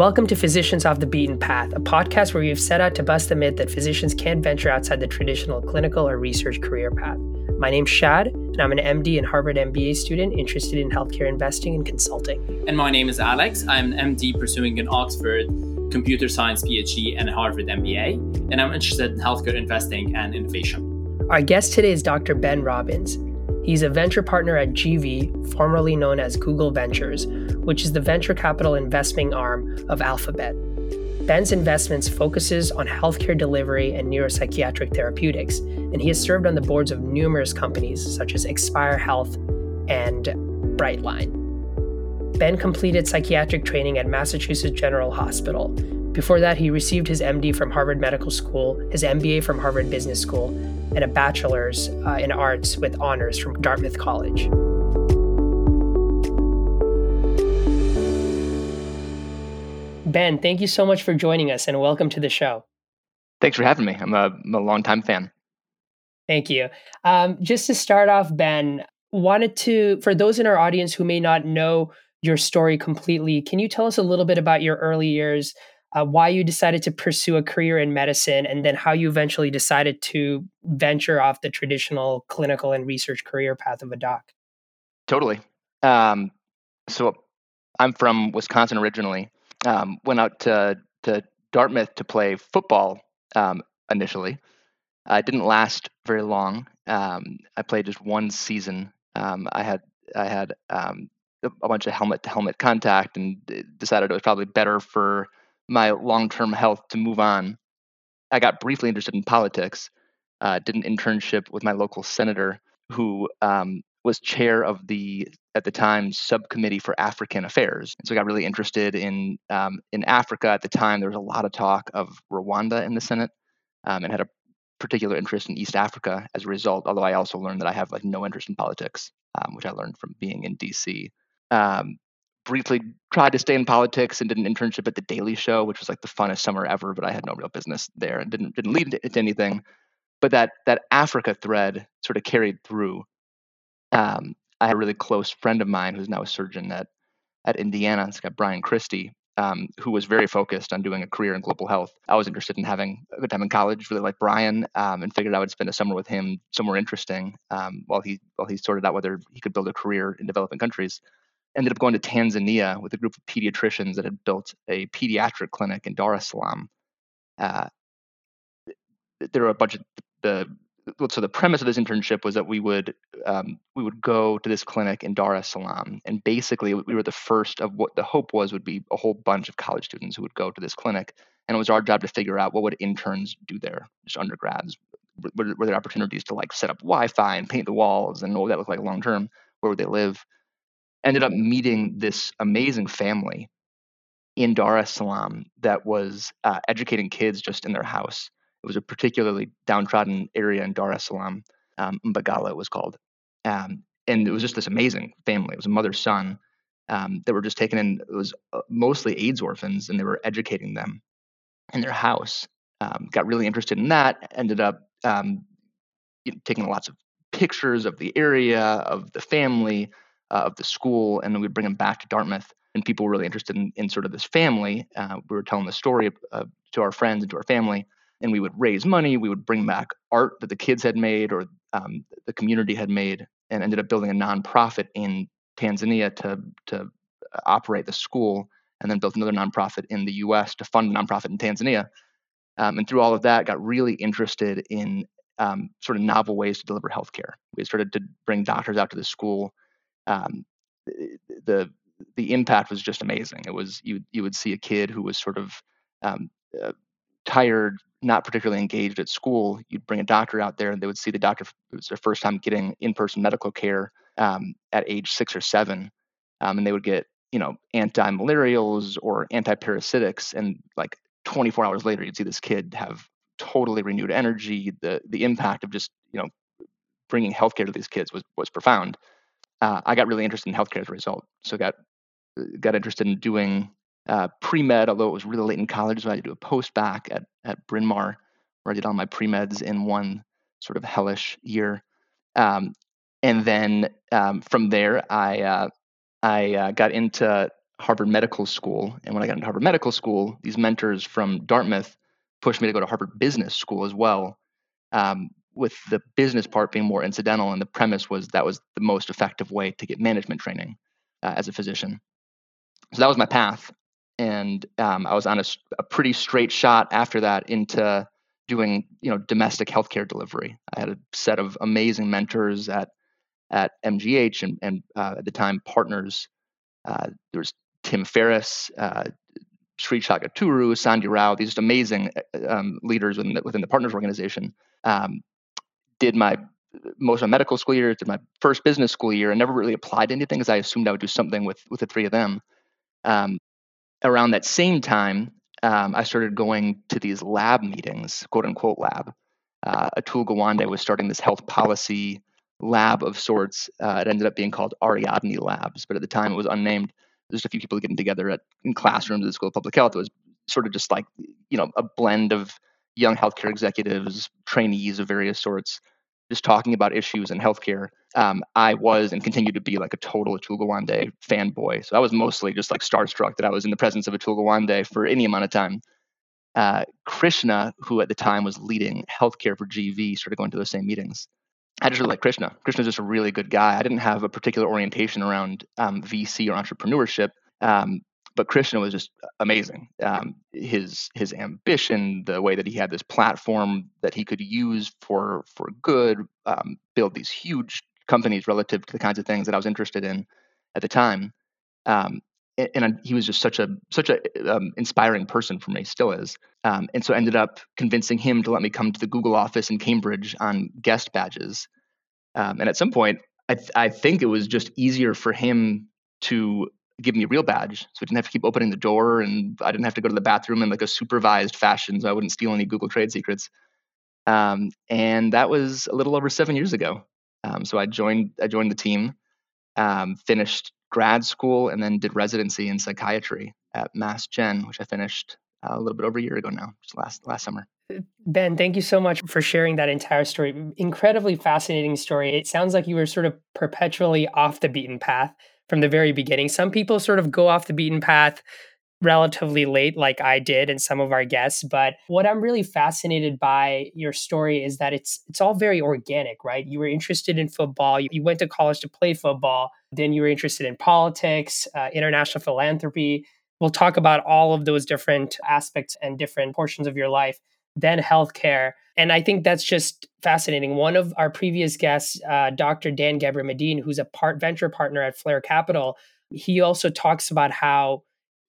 Welcome to Physicians Off the Beaten Path, a podcast where we've set out to bust the myth that physicians can't venture outside the traditional clinical or research career path. My name's Shad, and I'm an MD and Harvard MBA student interested in healthcare investing and consulting. And my name is Alex. I'm an MD pursuing an Oxford computer science PhD and a Harvard MBA, and I'm interested in healthcare investing and innovation. Our guest today is Dr. Ben Robbins. He's a venture partner at GV, formerly known as Google Ventures, which is the venture capital investing arm of Alphabet. Ben's investments focuses on healthcare delivery and neuropsychiatric therapeutics, and he has served on the boards of numerous companies such as Aspire Health and Brightline. Ben completed psychiatric training at Massachusetts General Hospital. Before that, he received his MD from Harvard Medical School, his MBA from Harvard Business School, and a bachelor's uh, in arts with honors from Dartmouth College. Ben, thank you so much for joining us and welcome to the show. Thanks for having me. I'm a, I'm a longtime fan. Thank you. Um, just to start off, Ben, wanted to, for those in our audience who may not know your story completely, can you tell us a little bit about your early years uh, why you decided to pursue a career in medicine, and then how you eventually decided to venture off the traditional clinical and research career path of a doc. Totally. Um, so I'm from Wisconsin originally. Um, went out to, to Dartmouth to play football um, initially. I didn't last very long. Um, I played just one season. Um, I had I had um, a bunch of helmet to helmet contact and decided it was probably better for my long term health to move on. I got briefly interested in politics, uh, did an internship with my local senator who um, was chair of the at the time subcommittee for African affairs. And so I got really interested in um, in Africa at the time. There was a lot of talk of Rwanda in the Senate, um, and had a particular interest in East Africa as a result. Although I also learned that I have like no interest in politics, um, which I learned from being in D.C. Briefly tried to stay in politics and did an internship at the Daily Show, which was like the funnest summer ever, but I had no real business there and didn't didn't lead to anything. But that that Africa thread sort of carried through. Um, I had a really close friend of mine who's now a surgeon at at Indiana. It's got Brian Christie, um, who was very focused on doing a career in global health. I was interested in having a good time in college, really like Brian, um, and figured I would spend a summer with him somewhere interesting um, while he while he sorted out whether he could build a career in developing countries ended up going to Tanzania with a group of pediatricians that had built a pediatric clinic in Dar es Salaam. Uh, there were a bunch of the so the premise of this internship was that we would um, we would go to this clinic in Dar es Salaam, and basically we were the first of what the hope was would be a whole bunch of college students who would go to this clinic, and it was our job to figure out what would interns do there, just undergrads. Were, were there opportunities to like set up Wi-Fi and paint the walls, and what would that look like long term? Where would they live? Ended up meeting this amazing family in Dar es Salaam that was uh, educating kids just in their house. It was a particularly downtrodden area in Dar es Salaam. Um, Mbagala was called. Um, and it was just this amazing family. It was a mother son um, that were just taken in. It was uh, mostly AIDS orphans, and they were educating them in their house. Um, got really interested in that. Ended up um, taking lots of pictures of the area, of the family, uh, of the school, and then we'd bring them back to Dartmouth. And people were really interested in, in sort of this family. Uh, we were telling the story uh, to our friends and to our family, and we would raise money. We would bring back art that the kids had made or um, the community had made, and ended up building a nonprofit in Tanzania to to operate the school, and then built another nonprofit in the U.S. to fund a nonprofit in Tanzania. Um, and through all of that, got really interested in um, sort of novel ways to deliver healthcare. We started to bring doctors out to the school um, the the impact was just amazing. It was you you would see a kid who was sort of um, uh, tired, not particularly engaged at school. You'd bring a doctor out there, and they would see the doctor. It was their first time getting in-person medical care um, at age six or seven, um, and they would get you know anti-malarials or anti-parasitics, and like 24 hours later, you'd see this kid have totally renewed energy. The the impact of just you know bringing healthcare to these kids was was profound uh, I got really interested in healthcare as a result. So got got interested in doing uh, pre med, although it was really late in college, so I had to do a post bac at at Bryn Mawr, where I did all my pre meds in one sort of hellish year. Um, and then um, from there, I uh, I uh, got into Harvard Medical School. And when I got into Harvard Medical School, these mentors from Dartmouth pushed me to go to Harvard Business School as well, um, with the business part being more incidental. And the premise was that was the most effective way to get management training uh, as a physician. So that was my path. And um, I was on a, a pretty straight shot after that into doing you know domestic healthcare delivery. I had a set of amazing mentors at at MGH and, and uh, at the time partners. Uh, there was Tim Ferris, uh, Sri Chaguturu, Sandy Rao, these just amazing uh, um, leaders within the, within the partners organization. Um, did my most of my medical school year, did my first business school year, and never really applied anything because I assumed I would do something with with the three of them. Um, around that same time, um, I started going to these lab meetings, quote unquote lab. Uh, Atul Gawande was starting this health policy lab of sorts. Uh, it ended up being called Ariadne Labs, but at the time it was unnamed. There's just a few people getting together at in classrooms at the School of Public Health. It was sort of just like you know a blend of young healthcare executives, trainees of various sorts, just talking about issues in healthcare. Um, I was and continue to be like a total Atul Gawande fanboy. So I was mostly just like starstruck that I was in the presence of Atul Gawande for any amount of time. Uh, Krishna, who at the time was leading healthcare for GV, started going to those same meetings. I just really like Krishna. Krishna's just a really good guy. I didn't have a particular orientation around um, VC or entrepreneurship, um, but Krishna was just amazing. Um, his his ambition, the way that he had this platform that he could use for for good, um, build these huge companies relative to the kinds of things that I was interested in at the time. Um, and, he was just such a such a um, inspiring person for me, still is. Um, and so I ended up convincing him to let me come to the Google office in Cambridge on guest badges. Um, and at some point, I, th- I think it was just easier for him to give me a real badge, so I didn't have to keep opening the door, and I didn't have to go to the bathroom in like a supervised fashion, so I wouldn't steal any Google trade secrets. Um, and that was a little over seven years ago. Um, so I joined I joined the team, um, finished grad school, and then did residency in psychiatry at Mass Gen, which I finished uh, a little bit over a year ago now, just last last summer. Ben, thank you so much for sharing that entire story. Incredibly fascinating story. It sounds like you were sort of perpetually off the beaten path from the very beginning. Some people sort of go off the beaten path relatively late like I did and some of our guests but what I'm really fascinated by your story is that it's it's all very organic right? You were interested in football you, you went to college to play football then you were interested in politics uh, international philanthropy. We'll talk about all of those different aspects and different portions of your life then healthcare and I think that's just fascinating. One of our previous guests, uh, Dr. Dan Gebremedhin, who's a part venture partner at Flare Capital, he also talks about how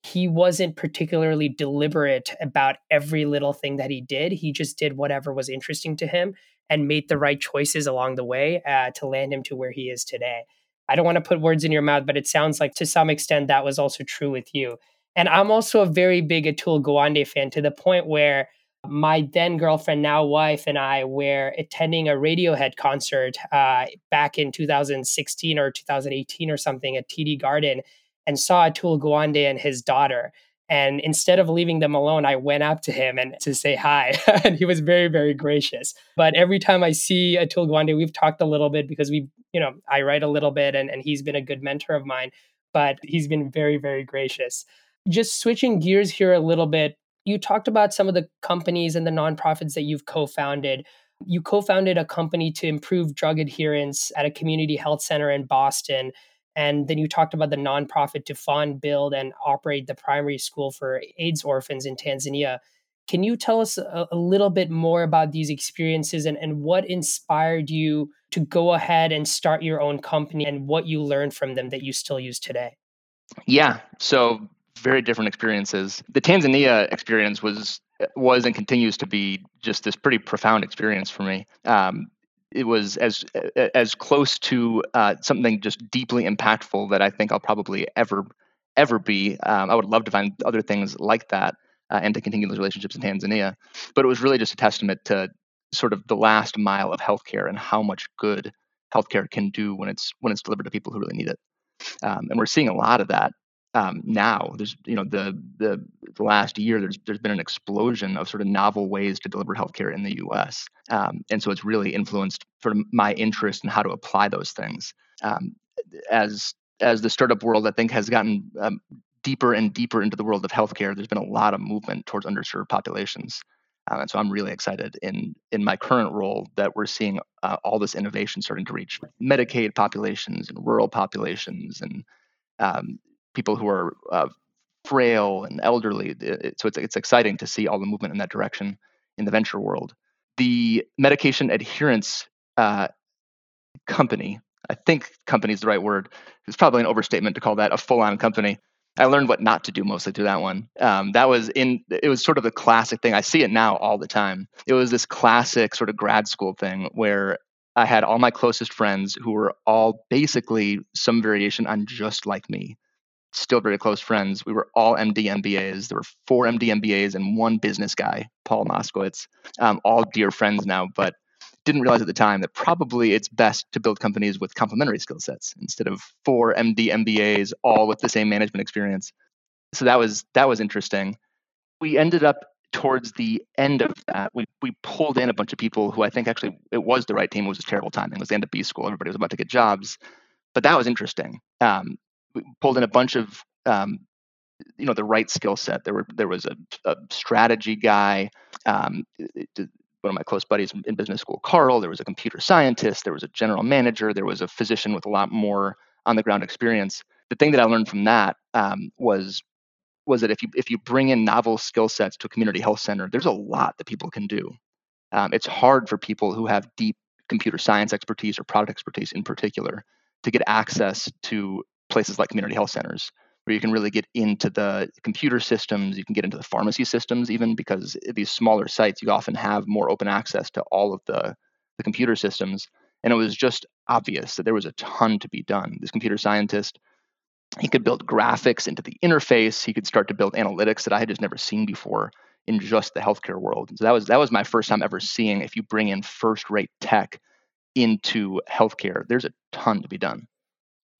he wasn't particularly deliberate about every little thing that he did. He just did whatever was interesting to him and made the right choices along the way uh, to land him to where he is today. I don't want to put words in your mouth, but it sounds like to some extent that was also true with you. And I'm also a very big Atul Gawande fan to the point where my then girlfriend, now wife, and I were attending a Radiohead concert uh, back in 2016 or 2018 or something at TD Garden and saw Atul Gawande and his daughter. And instead of leaving them alone, I went up to him and to say hi. and he was very, very gracious. But every time I see Atul Gawande, we've talked a little bit because we, you know, I write a little bit and, and he's been a good mentor of mine, but he's been very, very gracious. Just switching gears here a little bit, you talked about some of the companies and the nonprofits that you've co founded. You co founded a company to improve drug adherence at a community health center in Boston. And then you talked about the nonprofit to fund, build, and operate the primary school for AIDS orphans in Tanzania. Can you tell us a, a, little bit more about these experiences and, and what inspired you to go ahead and start your own company and what you learned from them that you still use today? Yeah. So very different experiences. The Tanzania experience was was and continues to be just this pretty profound experience for me. Um, it was as as close to uh, something just deeply impactful that I think I'll probably ever ever be. Um, I would love to find other things like that uh, and to continue those relationships in Tanzania. But it was really just a testament to sort of the last mile of healthcare and how much good healthcare can do when it's when it's delivered to people who really need it. Um, and we're seeing a lot of that um, now there's you know the, the the last year there's there's been an explosion of sort of novel ways to deliver healthcare in the U.S. Um, and so it's really influenced sort of my interest in how to apply those things. Um, as as the startup world I think has gotten um, deeper and deeper into the world of healthcare, there's been a lot of movement towards underserved populations. Um, and so I'm really excited in in my current role that we're seeing uh, all this innovation starting to reach Medicaid populations and rural populations and um, people who are uh, frail and elderly. So it's it's exciting to see all the movement in that direction in the venture world. The medication adherence uh, company, I think company is the right word. It's probably an overstatement to call that a full-on company. I learned what not to do mostly through that one. Um, that was in it was sort of the classic thing. I see it now all the time. It was this classic sort of grad school thing where I had all my closest friends who were all basically some variation on just like me. Still very close friends. We were all MD MBAs. There were four MD MBAs and one business guy, Paul Moskowitz. Um, all dear friends now, but didn't realize at the time that probably it's best to build companies with complementary skill sets instead of four MD MBAs all with the same management experience. So that was that was interesting. We ended up towards the end of that, we we pulled in a bunch of people who I think actually it was the right team. It was just terrible timing. It was the end of B school. Everybody was about to get jobs, but that was interesting. Um, pulled in a bunch of um, you know the right skill set. There were there was a, a strategy guy. Um, one of my close buddies in business school, Carl. There was a computer scientist. There was a general manager. There was a physician with a lot more on the ground experience. The thing that I learned from that um, was was that if you if you bring in novel skill sets to a community health center, there's a lot that people can do. Um, it's hard for people who have deep computer science expertise or product expertise in particular to get access to places like community health centers where you can really get into the computer systems, you can get into the pharmacy systems, even because these smaller sites, you often have more open access to all of the, the computer systems. And it was just obvious that there was a ton to be done. This computer scientist, he could build graphics into the interface. He could start to build analytics that I had just never seen before in just the healthcare world. And so that was that was my first time ever seeing if you bring in first-rate tech into healthcare, there's a ton to be done.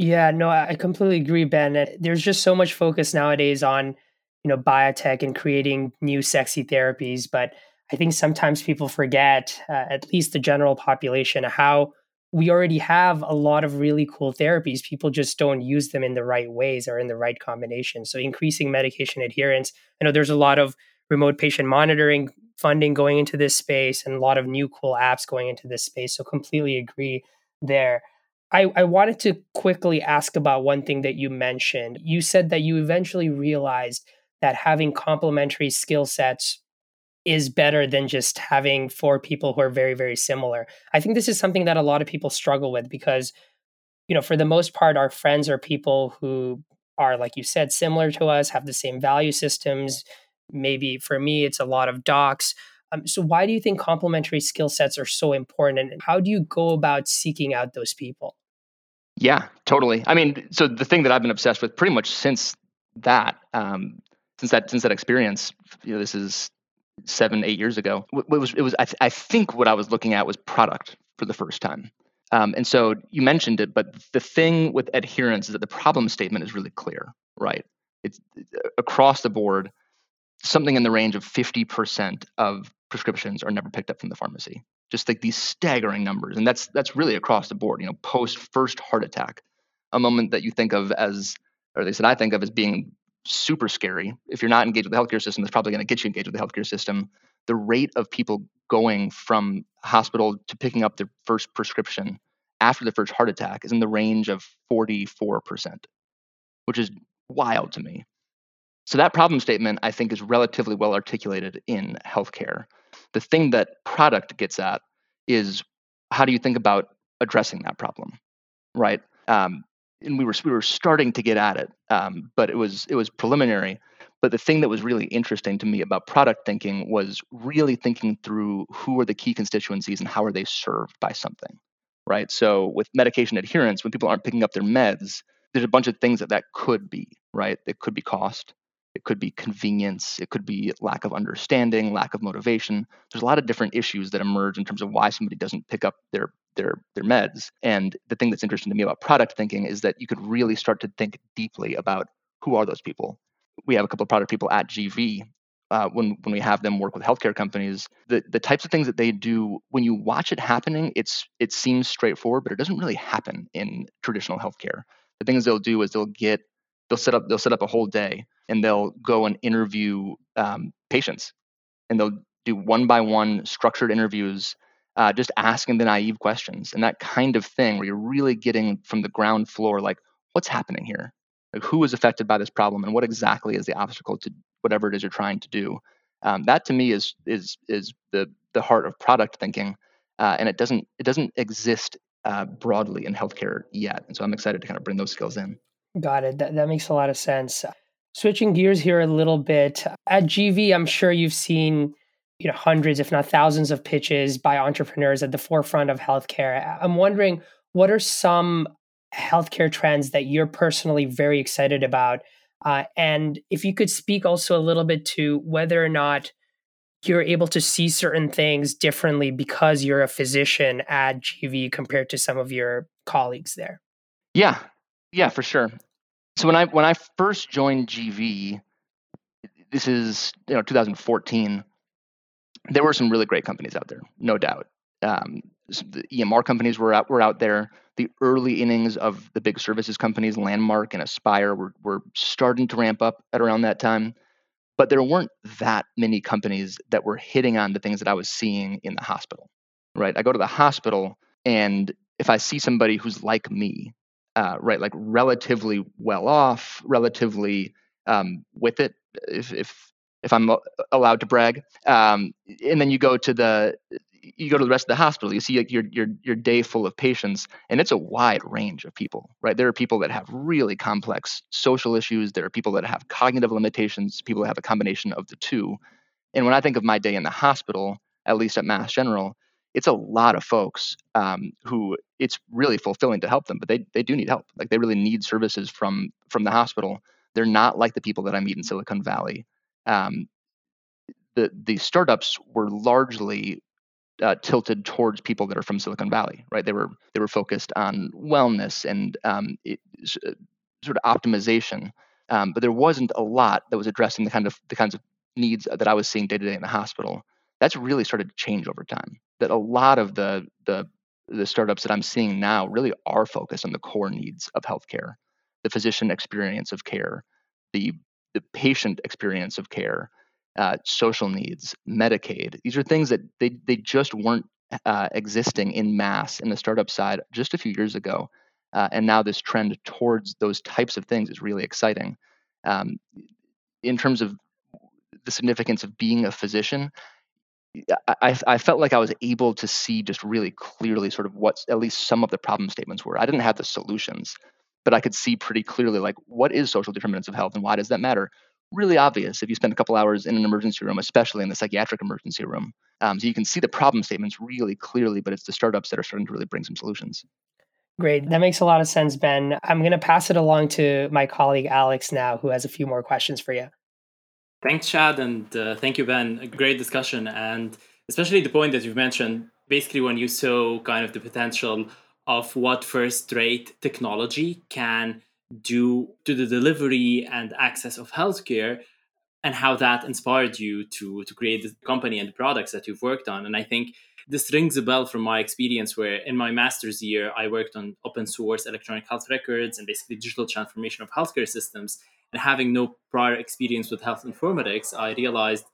Yeah, no, I completely agree, Ben. There's just so much focus nowadays on, you know, biotech and creating new sexy therapies, but I think sometimes people forget, uh, at least the general population, how we already have a lot of really cool therapies. People just don't use them in the right ways or in the right combination. So increasing medication adherence. I know there's a lot of remote patient monitoring funding going into this space and a lot of new cool apps going into this space. So completely agree there. I, I wanted to quickly ask about one thing that you mentioned. You said that you eventually realized that having complementary skill sets is better than just having four people who are very, very similar. I think this is something that a lot of people struggle with because, you know, for the most part, our friends are people who are, like you said, similar to us, have the same value systems. Maybe for me, it's a lot of docs. Um, so, why do you think complementary skill sets are so important? And how do you go about seeking out those people? Yeah, totally. I mean, so the thing that I've been obsessed with pretty much since that, um, since that since that experience, you know, this is seven, eight years ago. It was it was I, th- I think what I was looking at was product for the first time. Um, and so you mentioned it, but the thing with adherence is that the problem statement is really clear, right? It's across the board, something in the range of 50% of prescriptions are never picked up from the pharmacy just like these staggering numbers and that's that's really across the board you know post first heart attack a moment that you think of as or at least that i think of as being super scary. If you're not engaged with the healthcare system that's probably going to get you engaged with the healthcare system. The rate of people going from hospital to picking up their first prescription after the first heart attack is in the range of 44% which is wild to me. So that problem statement i think is relatively well articulated in healthcare the thing that product gets at is how do you think about addressing that problem, right? Um, and we were we were starting to get at it, um, but it was it was preliminary. But the thing that was really interesting to me about product thinking was really thinking through who are the key constituencies and how are they served by something, right? So with medication adherence, when people aren't picking up their meds, there's a bunch of things that that could be, right? It could be cost, it could be convenience. It could be lack of understanding, lack of motivation. There's a lot of different issues that emerge in terms of why somebody doesn't pick up their their their meds. And the thing that's interesting to me about product thinking is that you could really start to think deeply about who are those people. We have a couple of product people at GV. Uh, when when we have them work with healthcare companies, the the types of things that they do when you watch it happening, it's it seems straightforward, but it doesn't really happen in traditional healthcare. The things they'll do is they'll get they'll set up they'll set up a whole day and they'll go and interview um, patients. And they'll do one by one structured interviews uh, just asking the naive questions and that kind of thing where you're really getting from the ground floor like what's happening here? Like who is affected by this problem and what exactly is the obstacle to whatever it is you're trying to do? Um, that to me is is is the the heart of product thinking uh, and it doesn't it doesn't exist uh, broadly in healthcare yet. And so i'm excited to kind of bring those skills in got it that, that makes a lot of sense. Switching gears here a little bit at gv i'm sure you've seen you know hundreds if not thousands of pitches by entrepreneurs at the forefront of healthcare. I'm wondering what are some healthcare trends that you're personally very excited about? Uh, and if you could speak also a little bit to whether or not you're able to see certain things differently because you're a physician at GV compared to some of your colleagues there. Yeah, yeah, for sure. So when I when I first joined GV, this is you know 2014. There were some really great companies out there, no doubt. Um, the EMR companies were out were out there. The early innings of the big services companies, Landmark and Aspire, were were starting to ramp up at around that time. But there weren't that many companies that were hitting on the things that I was seeing in the hospital. Right? I go to the hospital, and if I see somebody who's like me, uh, right, like relatively well off, relatively um, with it, if if if I'm allowed to brag. Um, and then you go to the you go to the rest of the hospital, you see like your your your day full of patients, and it's a wide range of people, right? There are people that have really complex social issues. There are people that have cognitive limitations. People that have a combination of the two. And when I think of my day in the hospital, at least at Mass General, it's a lot of folks um, who it's really fulfilling to help them, but they they do need help. Like they really need services from from the hospital. They're not like the people that I meet in Silicon Valley. Um, the the startups were largely uh, tilted towards people that are from Silicon Valley, right? They were they were focused on wellness and um, it, uh, sort of optimization, um, but there wasn't a lot that was addressing the kind of the kinds of needs that I was seeing day to day in the hospital. That's really started to change over time. That a lot of the the the startups that I'm seeing now really are focused on the core needs of healthcare, the physician experience of care, the the patient experience of care, uh, social needs, Medicaid. These are things that they, they just weren't uh, existing in mass in the startup side just a few years ago. Uh, and now this trend towards those types of things is really exciting. Um, in terms of the significance of being a physician, I, I, felt like I was able to see just really clearly sort of what at least some of the problem statements were. I didn't have the solutions, but I could see pretty clearly like what is social determinants of health and why does that matter? really obvious if you spend a couple hours in an emergency room, especially in the psychiatric emergency room. Um, so you can see the problem statements really clearly, but it's the startups that are starting to really bring some solutions. Great. That makes a lot of sense, Ben. I'm going to pass it along to my colleague Alex now, who has a few more questions for you. Thanks, Shad, and uh, thank you, Ben. A great discussion, and especially the point that you've mentioned. Basically, when you saw kind of the potential of what first-rate technology can do to the delivery and access of healthcare and how that inspired you to to create the company and the products that you've worked on and i think this rings a bell from my experience where in my master's year i worked on open source electronic health records and basically digital transformation of healthcare systems and having no prior experience with health informatics i realized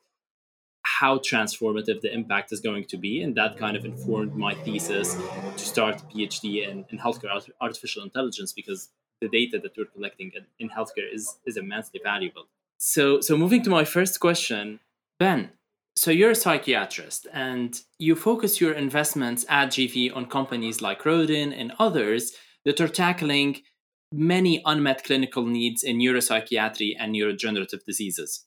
how transformative the impact is going to be and that kind of informed my thesis to start a phd in, in healthcare artificial intelligence because the data that we're collecting in healthcare is is immensely valuable. So so moving to my first question, Ben. So you're a psychiatrist and you focus your investments at GV on companies like Rodin and others that are tackling many unmet clinical needs in neuropsychiatry and neurodegenerative diseases.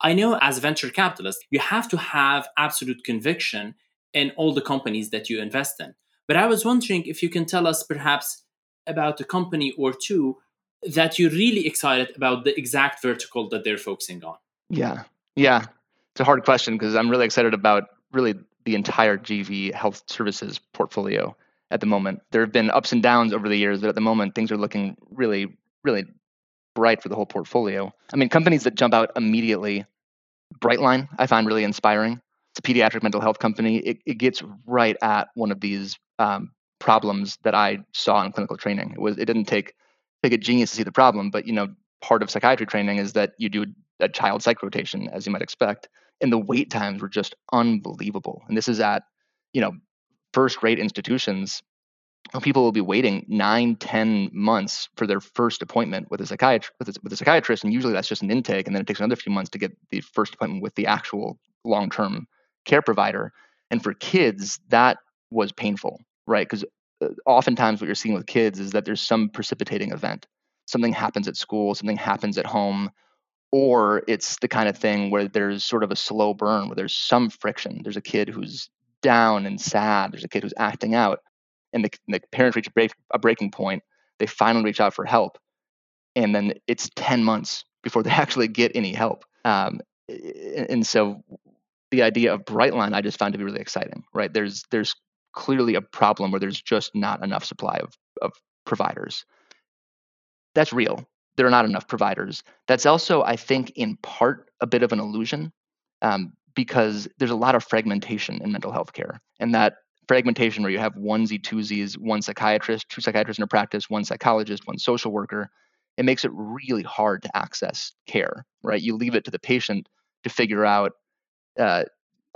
I know as a venture capitalist, you have to have absolute conviction in all the companies that you invest in. But I was wondering if you can tell us perhaps about a company or two that you're really excited about the exact vertical that they're focusing on? Yeah. Yeah. It's a hard question because I'm really excited about really the entire GV health services portfolio at the moment. There have been ups and downs over the years, but at the moment things are looking really, really bright for the whole portfolio. I mean, companies that jump out immediately, Brightline, I find really inspiring. It's a pediatric mental health company. It, it gets right at one of these um, problems that I saw in clinical training. It was it didn't take take a genius to see the problem, but you know part of psychiatry training is that you do a child psych rotation, as you might expect, and the wait times were just unbelievable. And this is at, you know, first rate institutions. People will be waiting nine, ten months for their first appointment with a psychiatrist, with a, with a psychiatrist, and usually that's just an intake, and then it takes another few months to get the first appointment with the actual long-term care provider. And for kids, that was painful, right? Because uh, oftentimes what you're seeing with kids is that there's some precipitating event. Something happens at school, something happens at home, or it's the kind of thing where there's sort of a slow burn where there's some friction. There's a kid who's down and sad. There's a kid who's acting out and the, the parents reach a, break, a breaking point. They finally reach out for help and then it's 10 months before they actually get any help. Um, and so the idea of brightline i just found to be really exciting right? There's there's clearly a problem where there's just not enough supply of, of providers. That's real there are not enough providers. That's also, I think, in part a bit of an illusion um, because there's a lot of fragmentation in mental health care. And that fragmentation where you have onesie, twosies, one psychiatrist, two psychiatrists in a practice, one psychologist, one social worker, it makes it really hard to access care, right? You leave it to the patient to figure out uh,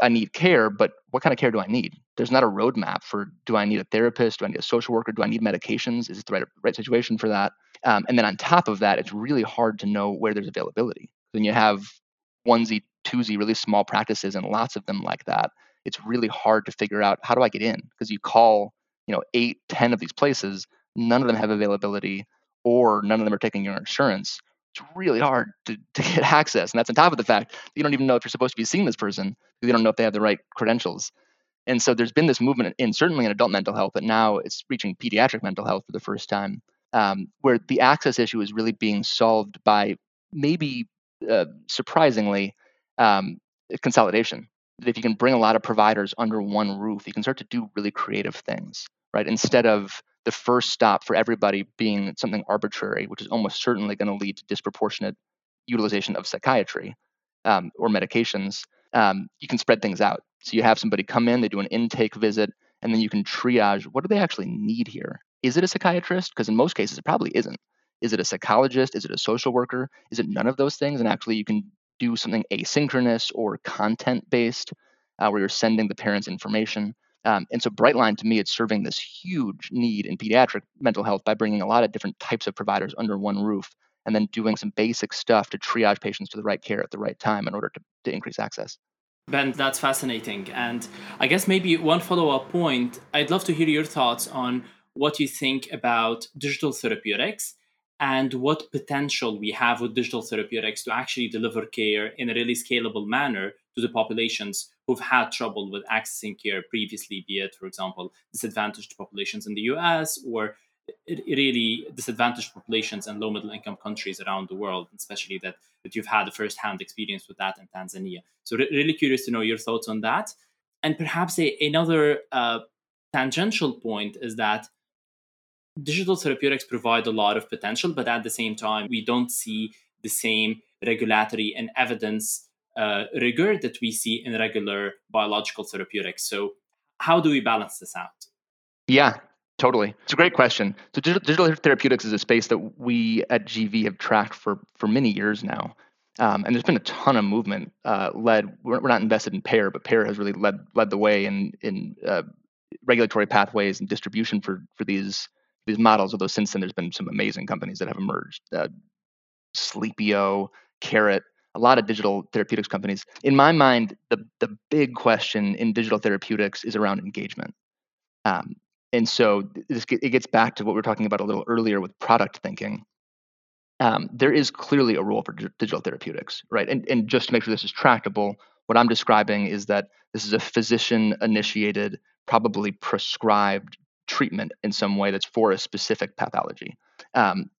I need care, but what kind of care do I need? There's not a roadmap for do I need a therapist? Do I need a social worker? Do I need medications? Is it the right, right situation for that? Um, and then on top of that, it's really hard to know where there's availability. When you have onesie, twosie, really small practices and lots of them like that, it's really hard to figure out how do I get in? Because you call, you know, eight, ten of these places, none of them have availability or none of them are taking your insurance it's really hard to, to get access. And that's on top of the fact that you don't even know if you're supposed to be seeing this person because you don't know if they have the right credentials. And so there's been this movement in certainly in adult mental health, but now it's reaching pediatric mental health for the first time, um, where the access issue is really being solved by maybe uh, surprisingly um, consolidation. That if you can bring a lot of providers under one roof, you can start to do really creative things, right? Instead of the first stop for everybody being something arbitrary, which is almost certainly going to lead to disproportionate utilization of psychiatry um, or medications, um, you can spread things out. So you have somebody come in, they do an intake visit, and then you can triage what do they actually need here? Is it a psychiatrist? Because in most cases, it probably isn't. Is it a psychologist? Is it a social worker? Is it none of those things? And actually, you can do something asynchronous or content based uh, where you're sending the parents information. Um, and so Brightline, to me, it's serving this huge need in pediatric mental health by bringing a lot of different types of providers under one roof and then doing some basic stuff to triage patients to the right care at the right time in order to, to increase access. Ben, that's fascinating. And I guess maybe one follow up point I'd love to hear your thoughts on what you think about digital therapeutics and what potential we have with digital therapeutics to actually deliver care in a really scalable manner to the populations who've had trouble with accessing care previously, be it, for example, disadvantaged populations in the US or really disadvantaged populations and low middle income countries around the world, especially that, that you've had a first hand experience with that in Tanzania. So, re- really curious to know your thoughts on that. And perhaps a, another uh, tangential point is that digital therapeutics provide a lot of potential, but at the same time, we don't see the same regulatory and evidence uh, rigor that we see in regular biological therapeutics. So, how do we balance this out? Yeah, totally. It's a great question. So, digital, therapeutics is a space that we at GV have tracked for for many years now. Um, and there's been a ton of movement uh, led. We're, we're, not invested in Pear, but Pear has really led led the way in in uh, regulatory pathways and distribution for for these these models. Although since then, there's been some amazing companies that have emerged. Uh, Sleepio, Carrot, a lot of digital therapeutics companies. In my mind, the the big question in digital therapeutics is around engagement. Um, and so this, it gets back to what we were talking about a little earlier with product thinking. Um, there is clearly a role for digital therapeutics, right? And, and just to make sure this is tractable, what I'm describing is that this is a physician initiated, probably prescribed treatment in some way that's for a specific pathology. Um,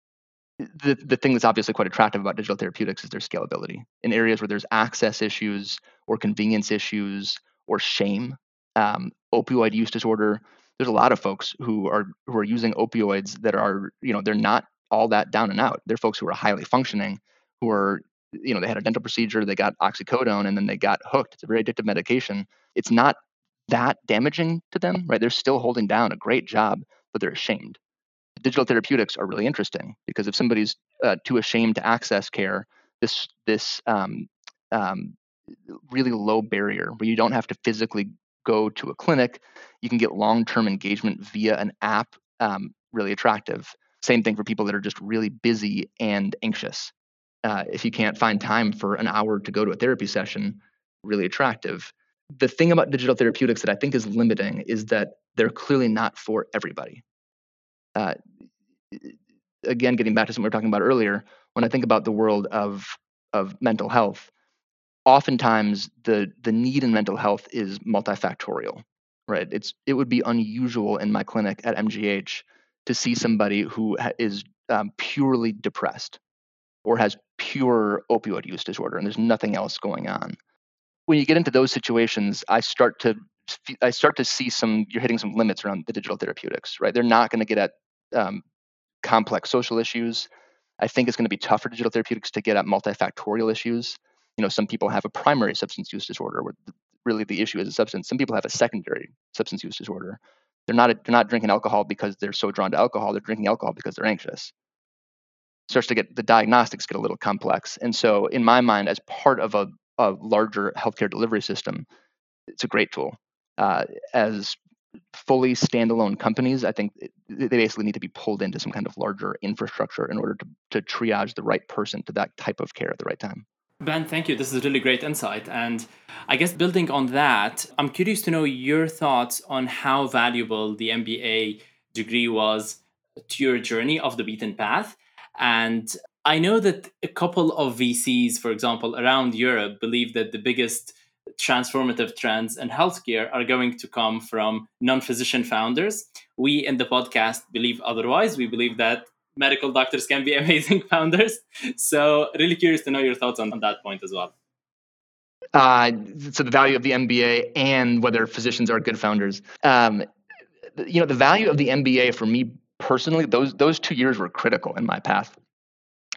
the, the thing that's obviously quite attractive about digital therapeutics is their scalability in areas where there's access issues or convenience issues or shame um, opioid use disorder there's a lot of folks who are who are using opioids that are you know they're not all that down and out. They're folks who are highly functioning who are you know they had a dental procedure they got oxycodone and then they got hooked. It's a very addictive medication. It's not that damaging to them right? They're still holding down a great job but they're ashamed. Digital therapeutics are really interesting because if somebody's uh, too ashamed to access care, this this um, um, really low barrier where you don't have to physically go to a clinic, you can get long-term engagement via an app, um, really attractive. Same thing for people that are just really busy and anxious. Uh, if you can't find time for an hour to go to a therapy session, really attractive. The thing about digital therapeutics that I think is limiting is that they're clearly not for everybody. Uh, again, getting back to something we were talking about earlier, when I think about the world of of mental health, oftentimes the the need in mental health is multifactorial, right? It's it would be unusual in my clinic at MGH to see somebody who is um, purely depressed or has pure opioid use disorder and there's nothing else going on. When you get into those situations, I start to I start to see some you're hitting some limits around the digital therapeutics, right? They're not going to get at um, complex social issues. I think it's going to be tough for digital therapeutics to get at multifactorial issues. You know, some people have a primary substance use disorder where really the issue is a substance. Some people have a secondary substance use disorder. They're not they're not drinking alcohol because they're so drawn to alcohol. They're drinking alcohol because they're anxious. Starts to get the diagnostics get a little complex. And so, in my mind, as part of a, a larger healthcare delivery system, it's a great tool. Uh, as fully standalone companies, I think they basically need to be pulled into some kind of larger infrastructure in order to, to triage the right person to that type of care at the right time. Ben, thank you. This is really great insight. And I guess building on that, I'm curious to know your thoughts on how valuable the MBA degree was to your journey of the beaten path. And I know that a couple of VCs, for example, around Europe, believe that the biggest transformative trends in healthcare are going to come from non physician founders. We in the podcast believe otherwise. We believe that medical doctors can be amazing founders. So, really curious to know your thoughts on, on that point as well. Uh, so, the value of the MBA and whether physicians are good founders. Um, you know, the value of the MBA for me personally, those those two years were critical in my path.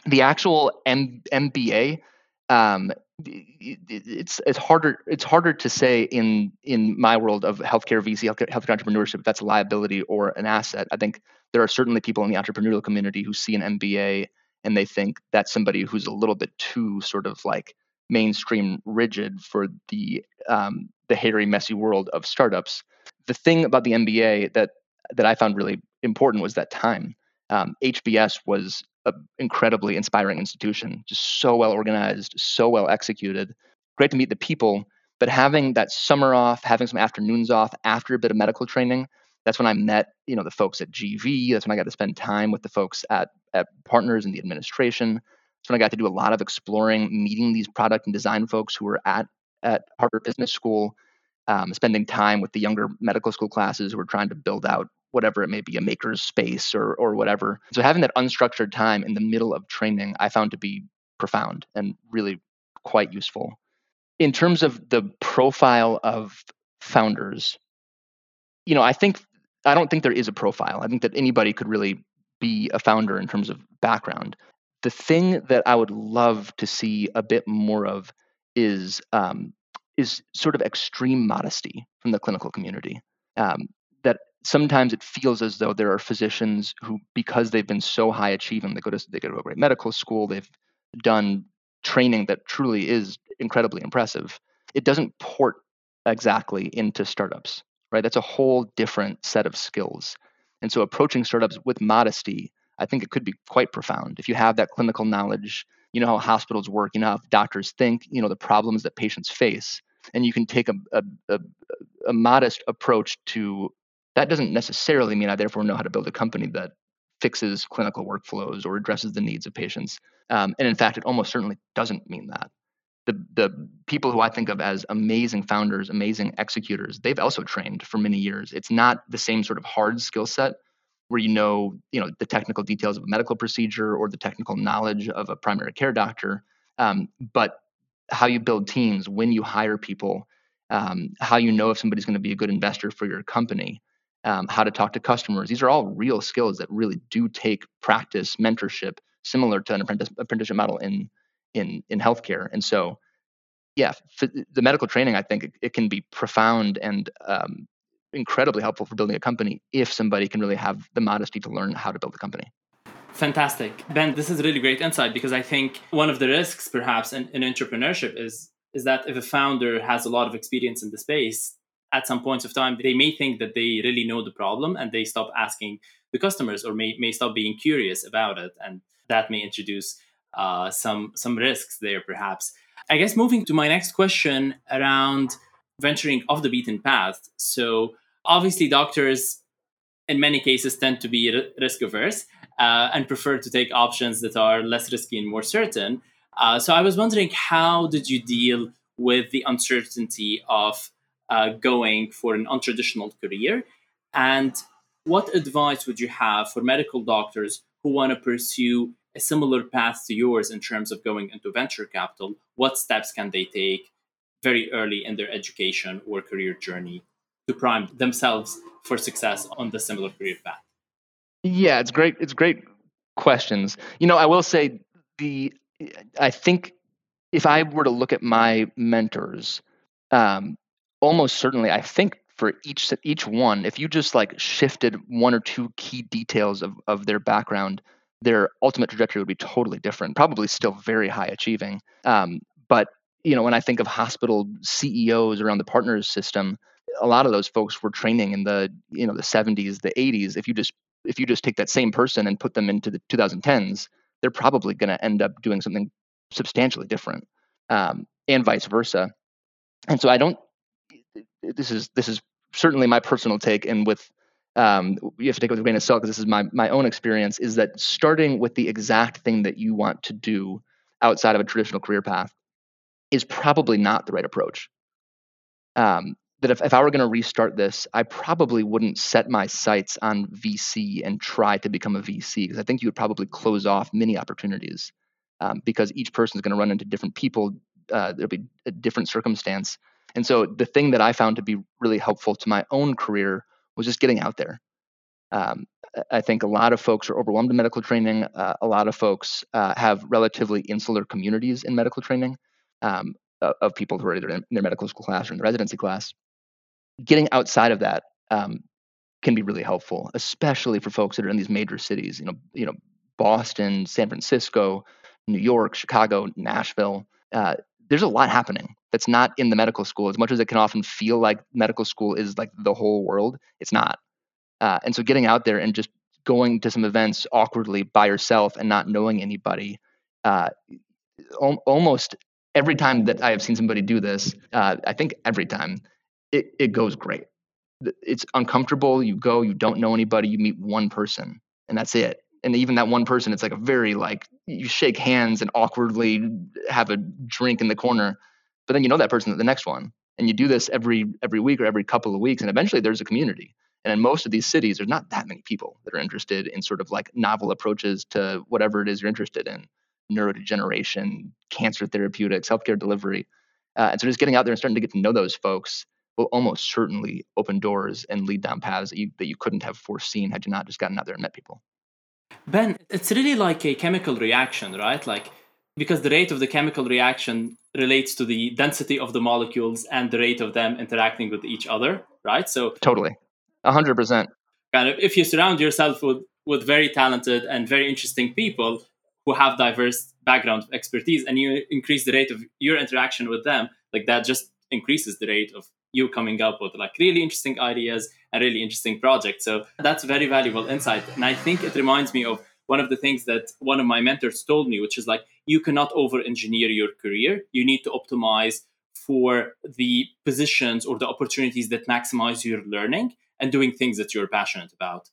The actual M- MBA um, it's it's harder it's harder to say in in my world of healthcare VC healthcare, healthcare entrepreneurship that's a liability or an asset. I think there are certainly people in the entrepreneurial community who see an MBA and they think that's somebody who's a little bit too sort of like mainstream rigid for the um, the hairy messy world of startups. The thing about the MBA that that I found really important was that time. Um, HBS was an incredibly inspiring institution, just so well organized, so well executed. Great to meet the people, but having that summer off, having some afternoons off after a bit of medical training, that's when I met, you know, the folks at GV. That's when I got to spend time with the folks at, at partners in the administration. That's when I got to do a lot of exploring, meeting these product and design folks who were at at Harvard Business School, um, spending time with the younger medical school classes who were trying to build out whatever it may be, a maker's space or or whatever. So having that unstructured time in the middle of training, I found to be profound and really quite useful. In terms of the profile of founders, you know, I think I don't think there is a profile. I think that anybody could really be a founder in terms of background. The thing that I would love to see a bit more of is um, is sort of extreme modesty from the clinical community. Um, that sometimes it feels as though there are physicians who, because they've been so high achieving, they go to they go to a great medical school, they've done training that truly is incredibly impressive. It doesn't port exactly into startups, right? That's a whole different set of skills. And so approaching startups with modesty, I think it could be quite profound. If you have that clinical knowledge, you know how hospitals work, you know how doctors think, you know the problems that patients face, and you can take a, a, a, a modest approach to that doesn't necessarily mean I therefore know how to build a company that fixes clinical workflows or addresses the needs of patients. Um, and in fact, it almost certainly doesn't mean that. The, the people who I think of as amazing founders, amazing executors, they've also trained for many years. It's not the same sort of hard skill set where you know, you know the technical details of a medical procedure or the technical knowledge of a primary care doctor, um, but how you build teams, when you hire people, um, how you know if somebody's going to be a good investor for your company, um, how to talk to customers. These are all real skills that really do take practice, mentorship, similar to an apprentice, apprenticeship model in in in healthcare. And so, yeah, the medical training, I think it, it can be profound and um, incredibly helpful for building a company if somebody can really have the modesty to learn how to build a company. Fantastic. Ben, this is really great insight because I think one of the risks perhaps in, in entrepreneurship is is that if a founder has a lot of experience in the space, at some points of time, they may think that they really know the problem and they stop asking the customers or may, may stop being curious about it. And that may introduce uh, some, some risks there, perhaps. I guess moving to my next question around venturing off the beaten path. So, obviously, doctors in many cases tend to be risk averse uh, and prefer to take options that are less risky and more certain. Uh, so I was wondering, how did you deal with the uncertainty of uh, going for an untraditional career? And what advice would you have for medical doctors who want to pursue a similar path to yours in terms of going into venture capital? What steps can they take very early in their education or career journey to prime themselves for success on the similar career path? Yeah, it's great. It's great questions. You know, I will say the I think if I were to look at my mentors, um, almost certainly, I think for each each one, if you just like shifted one or two key details of of their background, their ultimate trajectory would be totally different. Probably still very high achieving. Um, but you know, when I think of hospital CEOs around the partners system, a lot of those folks were training in the you know the 70s, the 80s. If you just if you just take that same person and put them into the 2010s, they're probably going to end up doing something substantially different, um, and vice versa. And so I don't. This is this is certainly my personal take, and with um, you have to take it with a grain of salt because this is my my own experience. Is that starting with the exact thing that you want to do outside of a traditional career path is probably not the right approach. Um, that if, if I were going to restart this, I probably wouldn't set my sights on VC and try to become a VC because I think you would probably close off many opportunities um, because each person is going to run into different people. Uh, there'll be a different circumstance. And so the thing that I found to be really helpful to my own career was just getting out there. Um, I think a lot of folks are overwhelmed in medical training. Uh, a lot of folks uh, have relatively insular communities in medical training um, of people who are either in their medical school class or in the residency class getting outside of that um, can be really helpful, especially for folks that are in these major cities. You know, you know, Boston, San Francisco, New York, Chicago, Nashville. Uh, there's a lot happening that's not in the medical school. As much as it can often feel like medical school is like the whole world, it's not. Uh, and so, getting out there and just going to some events awkwardly by yourself and not knowing anybody, uh, al- almost every time that I have seen somebody do this, uh, I think every time it, it goes great. It's uncomfortable. You go, you don't know anybody, you meet one person, and that's it. And even that one person, it's like a very like you shake hands and awkwardly have a drink in the corner, but then you know that person at the next one, and you do this every every week or every couple of weeks, and eventually there's a community. And in most of these cities, there's not that many people that are interested in sort of like novel approaches to whatever it is you're interested in neurodegeneration, cancer therapeutics, healthcare delivery. Uh, and so just getting out there and starting to get to know those folks will almost certainly open doors and lead down paths that you, that you couldn't have foreseen had you not just gotten out there and met people. Ben, it's really like a chemical reaction, right? Like, because the rate of the chemical reaction relates to the density of the molecules and the rate of them interacting with each other, right? So, totally, 100%. Kind of, if you surround yourself with, with very talented and very interesting people who have diverse background expertise and you increase the rate of your interaction with them, like that just increases the rate of you coming up with like really interesting ideas and really interesting projects. So that's very valuable insight. And I think it reminds me of one of the things that one of my mentors told me, which is like, you cannot over engineer your career. You need to optimize for the positions or the opportunities that maximize your learning and doing things that you're passionate about.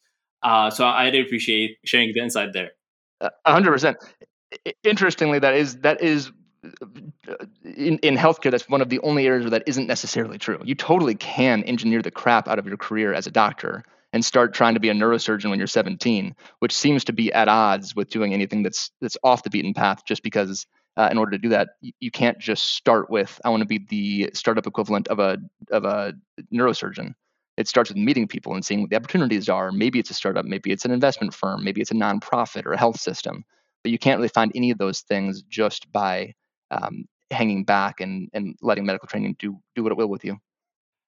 Uh, so I appreciate sharing the insight there. Hundred percent. Interestingly, that is that is in, in healthcare, that's one of the only areas where that isn't necessarily true. You totally can engineer the crap out of your career as a doctor and start trying to be a neurosurgeon when you're 17, which seems to be at odds with doing anything that's that's off the beaten path. Just because, uh, in order to do that, you, you can't just start with I want to be the startup equivalent of a of a neurosurgeon. It starts with meeting people and seeing what the opportunities are. Maybe it's a startup, maybe it's an investment firm, maybe it's a nonprofit or a health system. But you can't really find any of those things just by um, hanging back and, and letting medical training do, do what it will with you.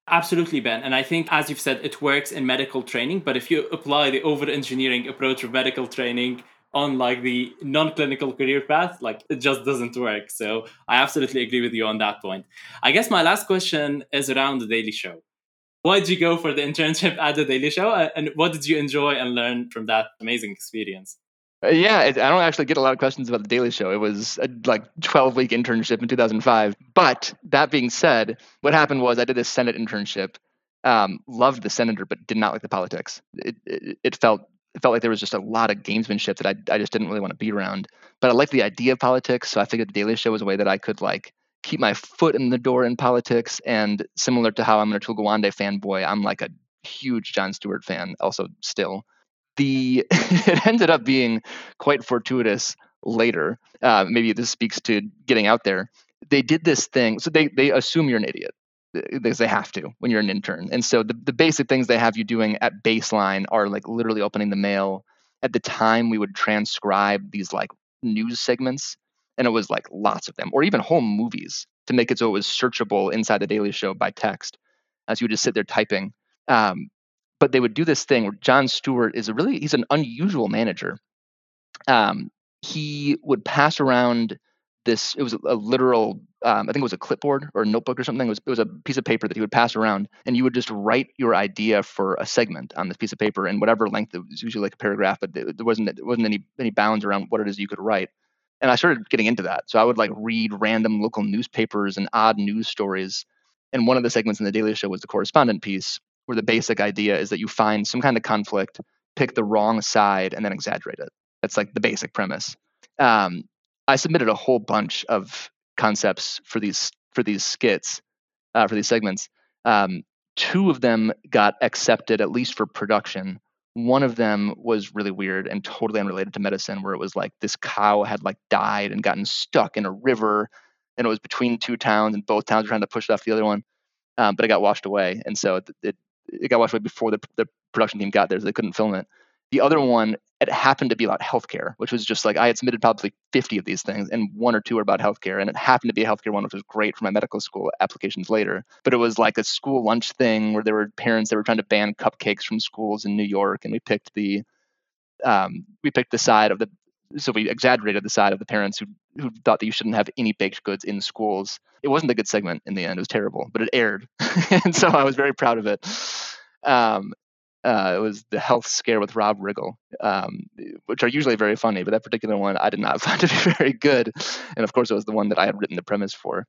Absolutely, Ben. And I think, as you've said, it works in medical training. But if you apply the over engineering approach of medical training on like the non-clinical career path, like it just doesn't work. So I absolutely agree with you on that point. I guess my last question is around the Daily Show. Why did you go for the internship at the Daily Show, and what did you enjoy and learn from that amazing experience? Uh, yeah, it, I don't actually get a lot of questions about the Daily Show. It was a like 12 week internship in 2005. But that being said, what happened was I did a Senate internship. Um, loved the senator, but did not like the politics. It, it, it felt it felt like there was just a lot of gamesmanship that I, I just didn't really want to be around. But I liked the idea of politics, so I figured the Daily Show was a way that I could like keep my foot in the door in politics. And similar to how I'm an Atul Gawande fanboy, I'm like a huge Jon Stewart fan, also still the it ended up being quite fortuitous later. Uh, maybe this speaks to getting out there. They did this thing, so they they assume you're an idiot because they have to when you're an intern. And so the, the basic things they have you doing at baseline are like literally opening the mail. At the time, we would transcribe these like news segments, and it was like lots of them, or even whole movies to make it so it was searchable inside the Daily Show by text as you would just sit there typing. Um, but they would do this thing where Jon Stewart is a really he's an unusual manager. Um, he would pass around this. It was a, a literal. Um, I think it was a clipboard or a notebook or something. It was, it was a piece of paper that he would pass around, and you would just write your idea for a segment on this piece of paper in whatever length. It was usually like a paragraph, but there wasn't there wasn't any any bounds around what it is you could write. And I started getting into that. So I would like read random local newspapers and odd news stories. And one of the segments in the Daily Show was the correspondent piece, where the basic idea is that you find some kind of conflict, pick the wrong side, and then exaggerate it. That's like the basic premise. Um, I submitted a whole bunch of concepts for these for these skits, uh, for these segments. Um, two of them got accepted at least for production. One of them was really weird and totally unrelated to medicine, where it was like this cow had like died and gotten stuck in a river, and it was between two towns, and both towns were trying to push it off the other one, um, but it got washed away, and so it, it it got washed away before the, the production team got there, so they couldn't film it. The other one, it happened to be about healthcare, which was just like I had submitted probably 50 of these things, and one or two are about healthcare. And it happened to be a healthcare one, which was great for my medical school applications later. But it was like a school lunch thing where there were parents that were trying to ban cupcakes from schools in New York, and we picked the um, we picked the side of the so we exaggerated the side of the parents who who thought that you shouldn't have any baked goods in schools. It wasn't a good segment in the end. It was terrible, but it aired, and so I was very proud of it. Um, uh, it was the health scare with Rob Riggle, um, which are usually very funny, but that particular one I did not find to be very good. And of course, it was the one that I had written the premise for.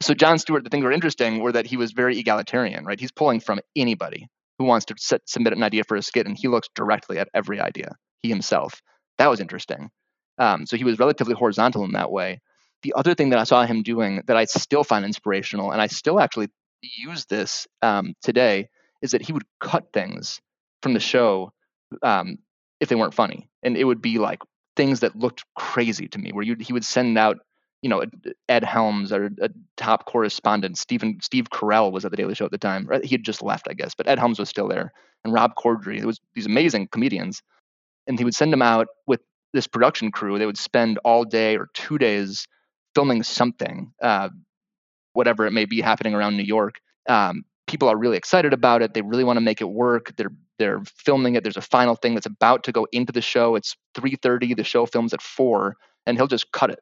So Jon Stewart, the things that were interesting were that he was very egalitarian, right? He's pulling from anybody who wants to set, submit an idea for a skit, and he looks directly at every idea, he himself. That was interesting. Um, so he was relatively horizontal in that way. The other thing that I saw him doing that I still find inspirational, and I still actually use this um, today, is that he would cut things from the show um, if they weren't funny, and it would be like things that looked crazy to me. Where he would send out, you know, Ed Helms or a top correspondent, Stephen Steve Carell was at the Daily Show at the time. He had just left, I guess, but Ed Helms was still there, and Rob Corddry. It was these amazing comedians, and he would send them out with this production crew, they would spend all day or two days filming something, uh, whatever it may be happening around New York. Um, people are really excited about it. They really want to make it work. They're they're filming it. There's a final thing that's about to go into the show. It's 3:30. The show films at four, and he'll just cut it.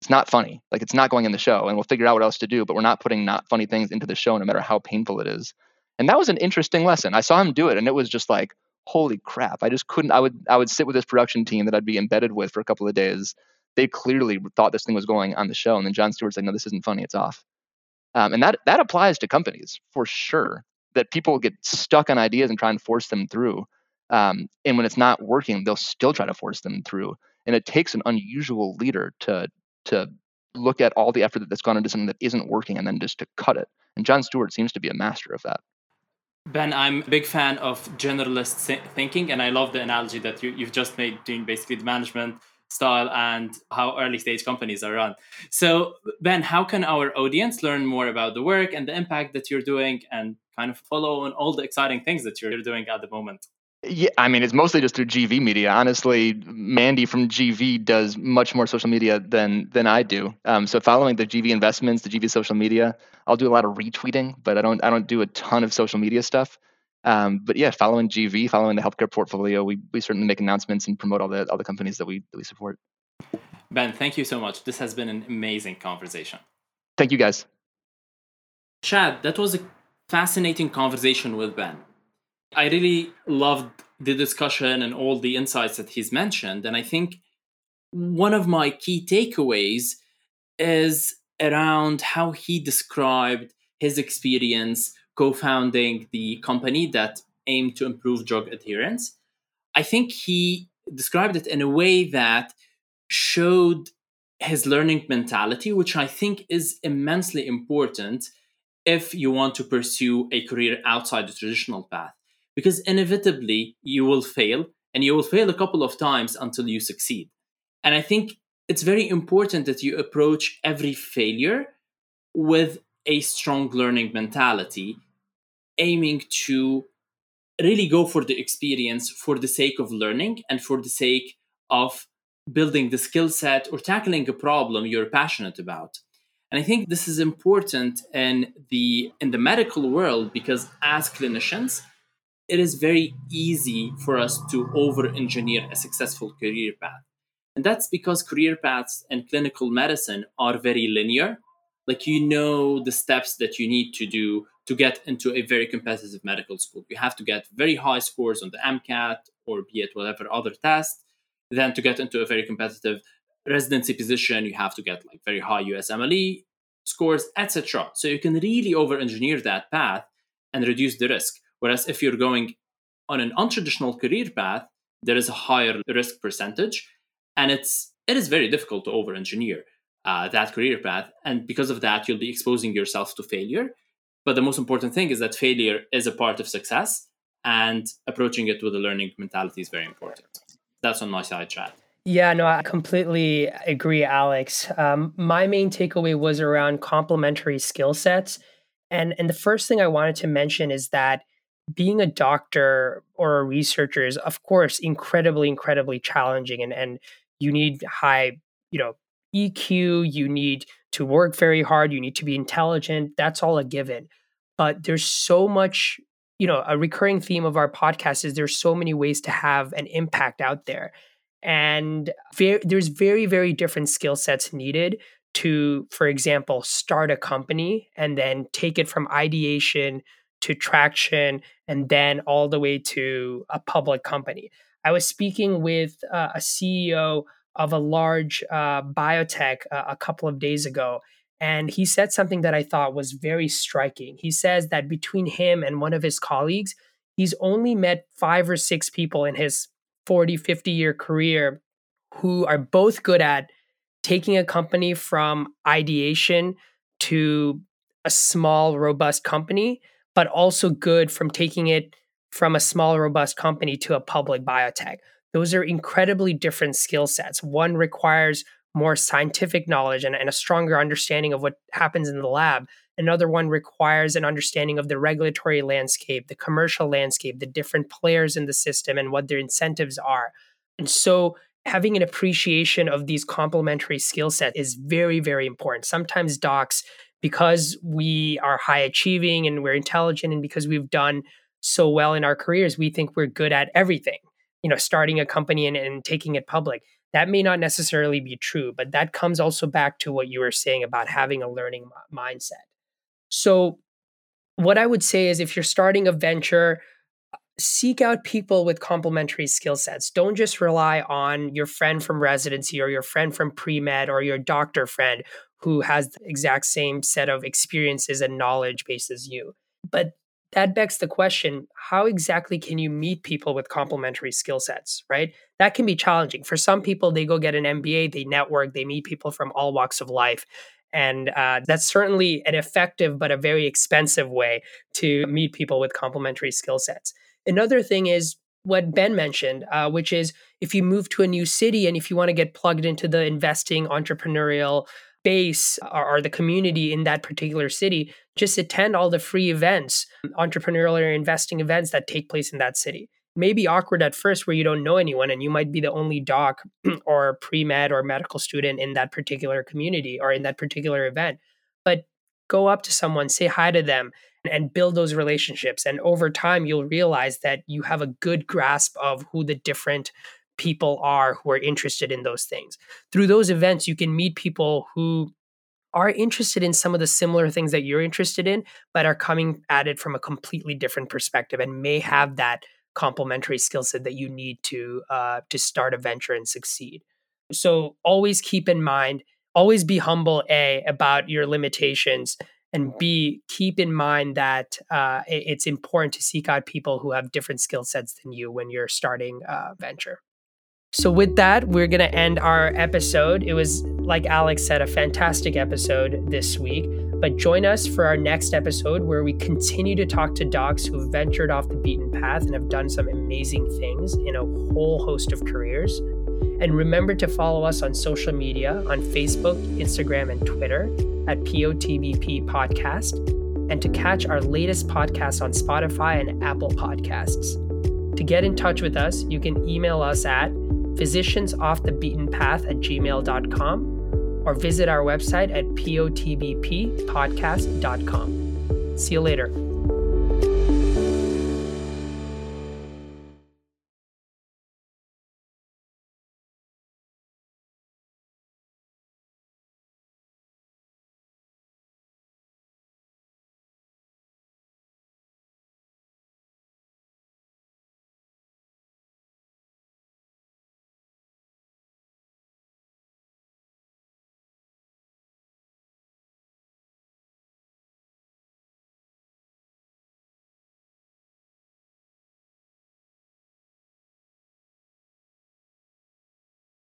It's not funny. Like it's not going in the show, and we'll figure out what else to do. But we're not putting not funny things into the show, no matter how painful it is. And that was an interesting lesson. I saw him do it, and it was just like, holy crap i just couldn't i would i would sit with this production team that i'd be embedded with for a couple of days. They clearly thought this thing was going on the show and then jon stewart said no this isn't funny it's off. Um, and that that applies to companies for sure that people get stuck on ideas and try and force them through. Um, and when it's not working they'll still try to force them through. And it takes an unusual leader to to look at all the effort that's gone into something that isn't working and then just to cut it. And jon stewart seems to be a master of that Ben, I'm a big fan of generalist thinking, and I love the analogy that you, you've just made between basically the management style and how early stage companies are run. So, Ben, how can our audience learn more about the work and the impact that you're doing and kind of follow on all the exciting things that you're doing at the moment? Yeah, I mean, it's mostly just through GV media. Honestly, Mandy from GV does much more social media than than I do. Um, so following the GV investments, the GV social media, I'll do a lot of retweeting, but I don't I don't do a ton of social media stuff. Um, but yeah, following GV, following the healthcare portfolio, we, we certainly make announcements and promote all the all the companies that we that we support. Ben, thank you so much. This has been an amazing conversation. Thank you, guys. Shad, that was a fascinating conversation with Ben. I really loved the discussion and all the insights that he's mentioned. And I think one of my key takeaways is around how he described his experience co founding the company that aimed to improve drug adherence. I think he described it in a way that showed his learning mentality, which I think is immensely important if you want to pursue a career outside the traditional path. Because inevitably you will fail, and you will fail a couple of times until you succeed. And I think it's very important that you approach every failure with a strong learning mentality, aiming to really go for the experience for the sake of learning and for the sake of building the skill set or tackling a problem you're passionate about. And I think this is important in the in the medical world because as clinicians, it is very easy for us to over engineer a successful career path. And that's because career paths in clinical medicine are very linear. Like you know the steps that you need to do to get into a very competitive medical school. You have to get very high scores on the MCAT or be it whatever other test. Then to get into a very competitive residency position, you have to get like very high USMLE scores, etc. So you can really over engineer that path and reduce the risk. Whereas if you're going on an untraditional career path, there is a higher risk percentage and it's it is very difficult to over engineer uh, that career path and because of that you'll be exposing yourself to failure but the most important thing is that failure is a part of success and approaching it with a learning mentality is very important that's on my side Shad yeah, no, I completely agree, Alex. Um, my main takeaway was around complementary skill sets. And, and the first thing I wanted to mention is that being a doctor or a researcher is, of course, incredibly, incredibly challenging. And, and you need high, you know, EQ, you need to work very hard, you need to be intelligent. That's all a given. But there's so much, you know, a recurring theme of our podcast is there's so many ways to have an impact out there. And very, there's very, very different skill sets needed to, for example, start a company and then take it from ideation to traction and then all the way to a public company. I was speaking with uh, a CEO of a large uh, biotech uh, a couple of days ago, and he said something that I thought was very striking. He says that between him and one of his colleagues, he's only met five or six people in his 40, 50 year career who are both good at taking a company from ideation to a small, robust company, but also good from taking it from a small, robust company to a public biotech. Those are incredibly different skill sets. One requires more scientific knowledge and, and, a stronger understanding of what happens in the lab. Another one requires an understanding of the regulatory landscape, the commercial landscape, the different players in the system, and what their incentives are. And so, having an appreciation of these complementary skill set is very, very important. Sometimes docs, because we are high achieving and we're intelligent, and because we've done so well in our careers, we think we're good at everything. You know, starting a company and, and taking it public. That may not necessarily be true, but that comes also back to what you were saying about having a learning m- mindset. So, what I would say is if you're starting a venture, seek out people with complementary skill sets. Don't just rely on your friend from residency or your friend from pre med or your doctor friend who has the exact same set of experiences and knowledge base as you. But that begs the question how exactly can you meet people with complementary skill sets, right? That can be challenging. For some people, they go get an MBA, they network, they meet people from all walks of life. And uh, that's certainly an effective but a very expensive way to meet people with complementary skill sets. Another thing is what Ben mentioned, uh, which is if you move to a new city and if you want to get plugged into the investing entrepreneurial base or, or, the community in that particular city, just attend all the free events, entrepreneurial investing events that take place in that city. maybe awkward at first where you don't know anyone and you might be the only doc or pre med or medical student in that particular community or in that particular event. But go up to someone, say hi to them, and build those relationships. And over time, you'll realize that you have a good grasp of who the different people are who are interested in those things. Through those events, you can meet people who are interested in some of the similar things that you're interested in, but are coming at it from a completely different perspective and may have that complementary skill set that you need to uh, to start a venture and succeed. So always keep in mind, always be humble, a about your limitations, and b keep in mind that uh, it's important to seek out people who have different skill sets than you when you're starting a venture. So, with that, we're going to end our episode. It was, like Alex said, a fantastic episode this week. But join us for our next episode where we continue to talk to docs who have ventured off the beaten path and have done some amazing things in a whole host of careers. And remember to follow us on social media on Facebook, Instagram, and Twitter at POTBP Podcast, and to catch our latest podcast on Spotify and Apple Podcasts. To get in touch with us, you can email us at physiciansoffthebeatenpath at gmail.com or visit our website at potbppodcast.com. See you later.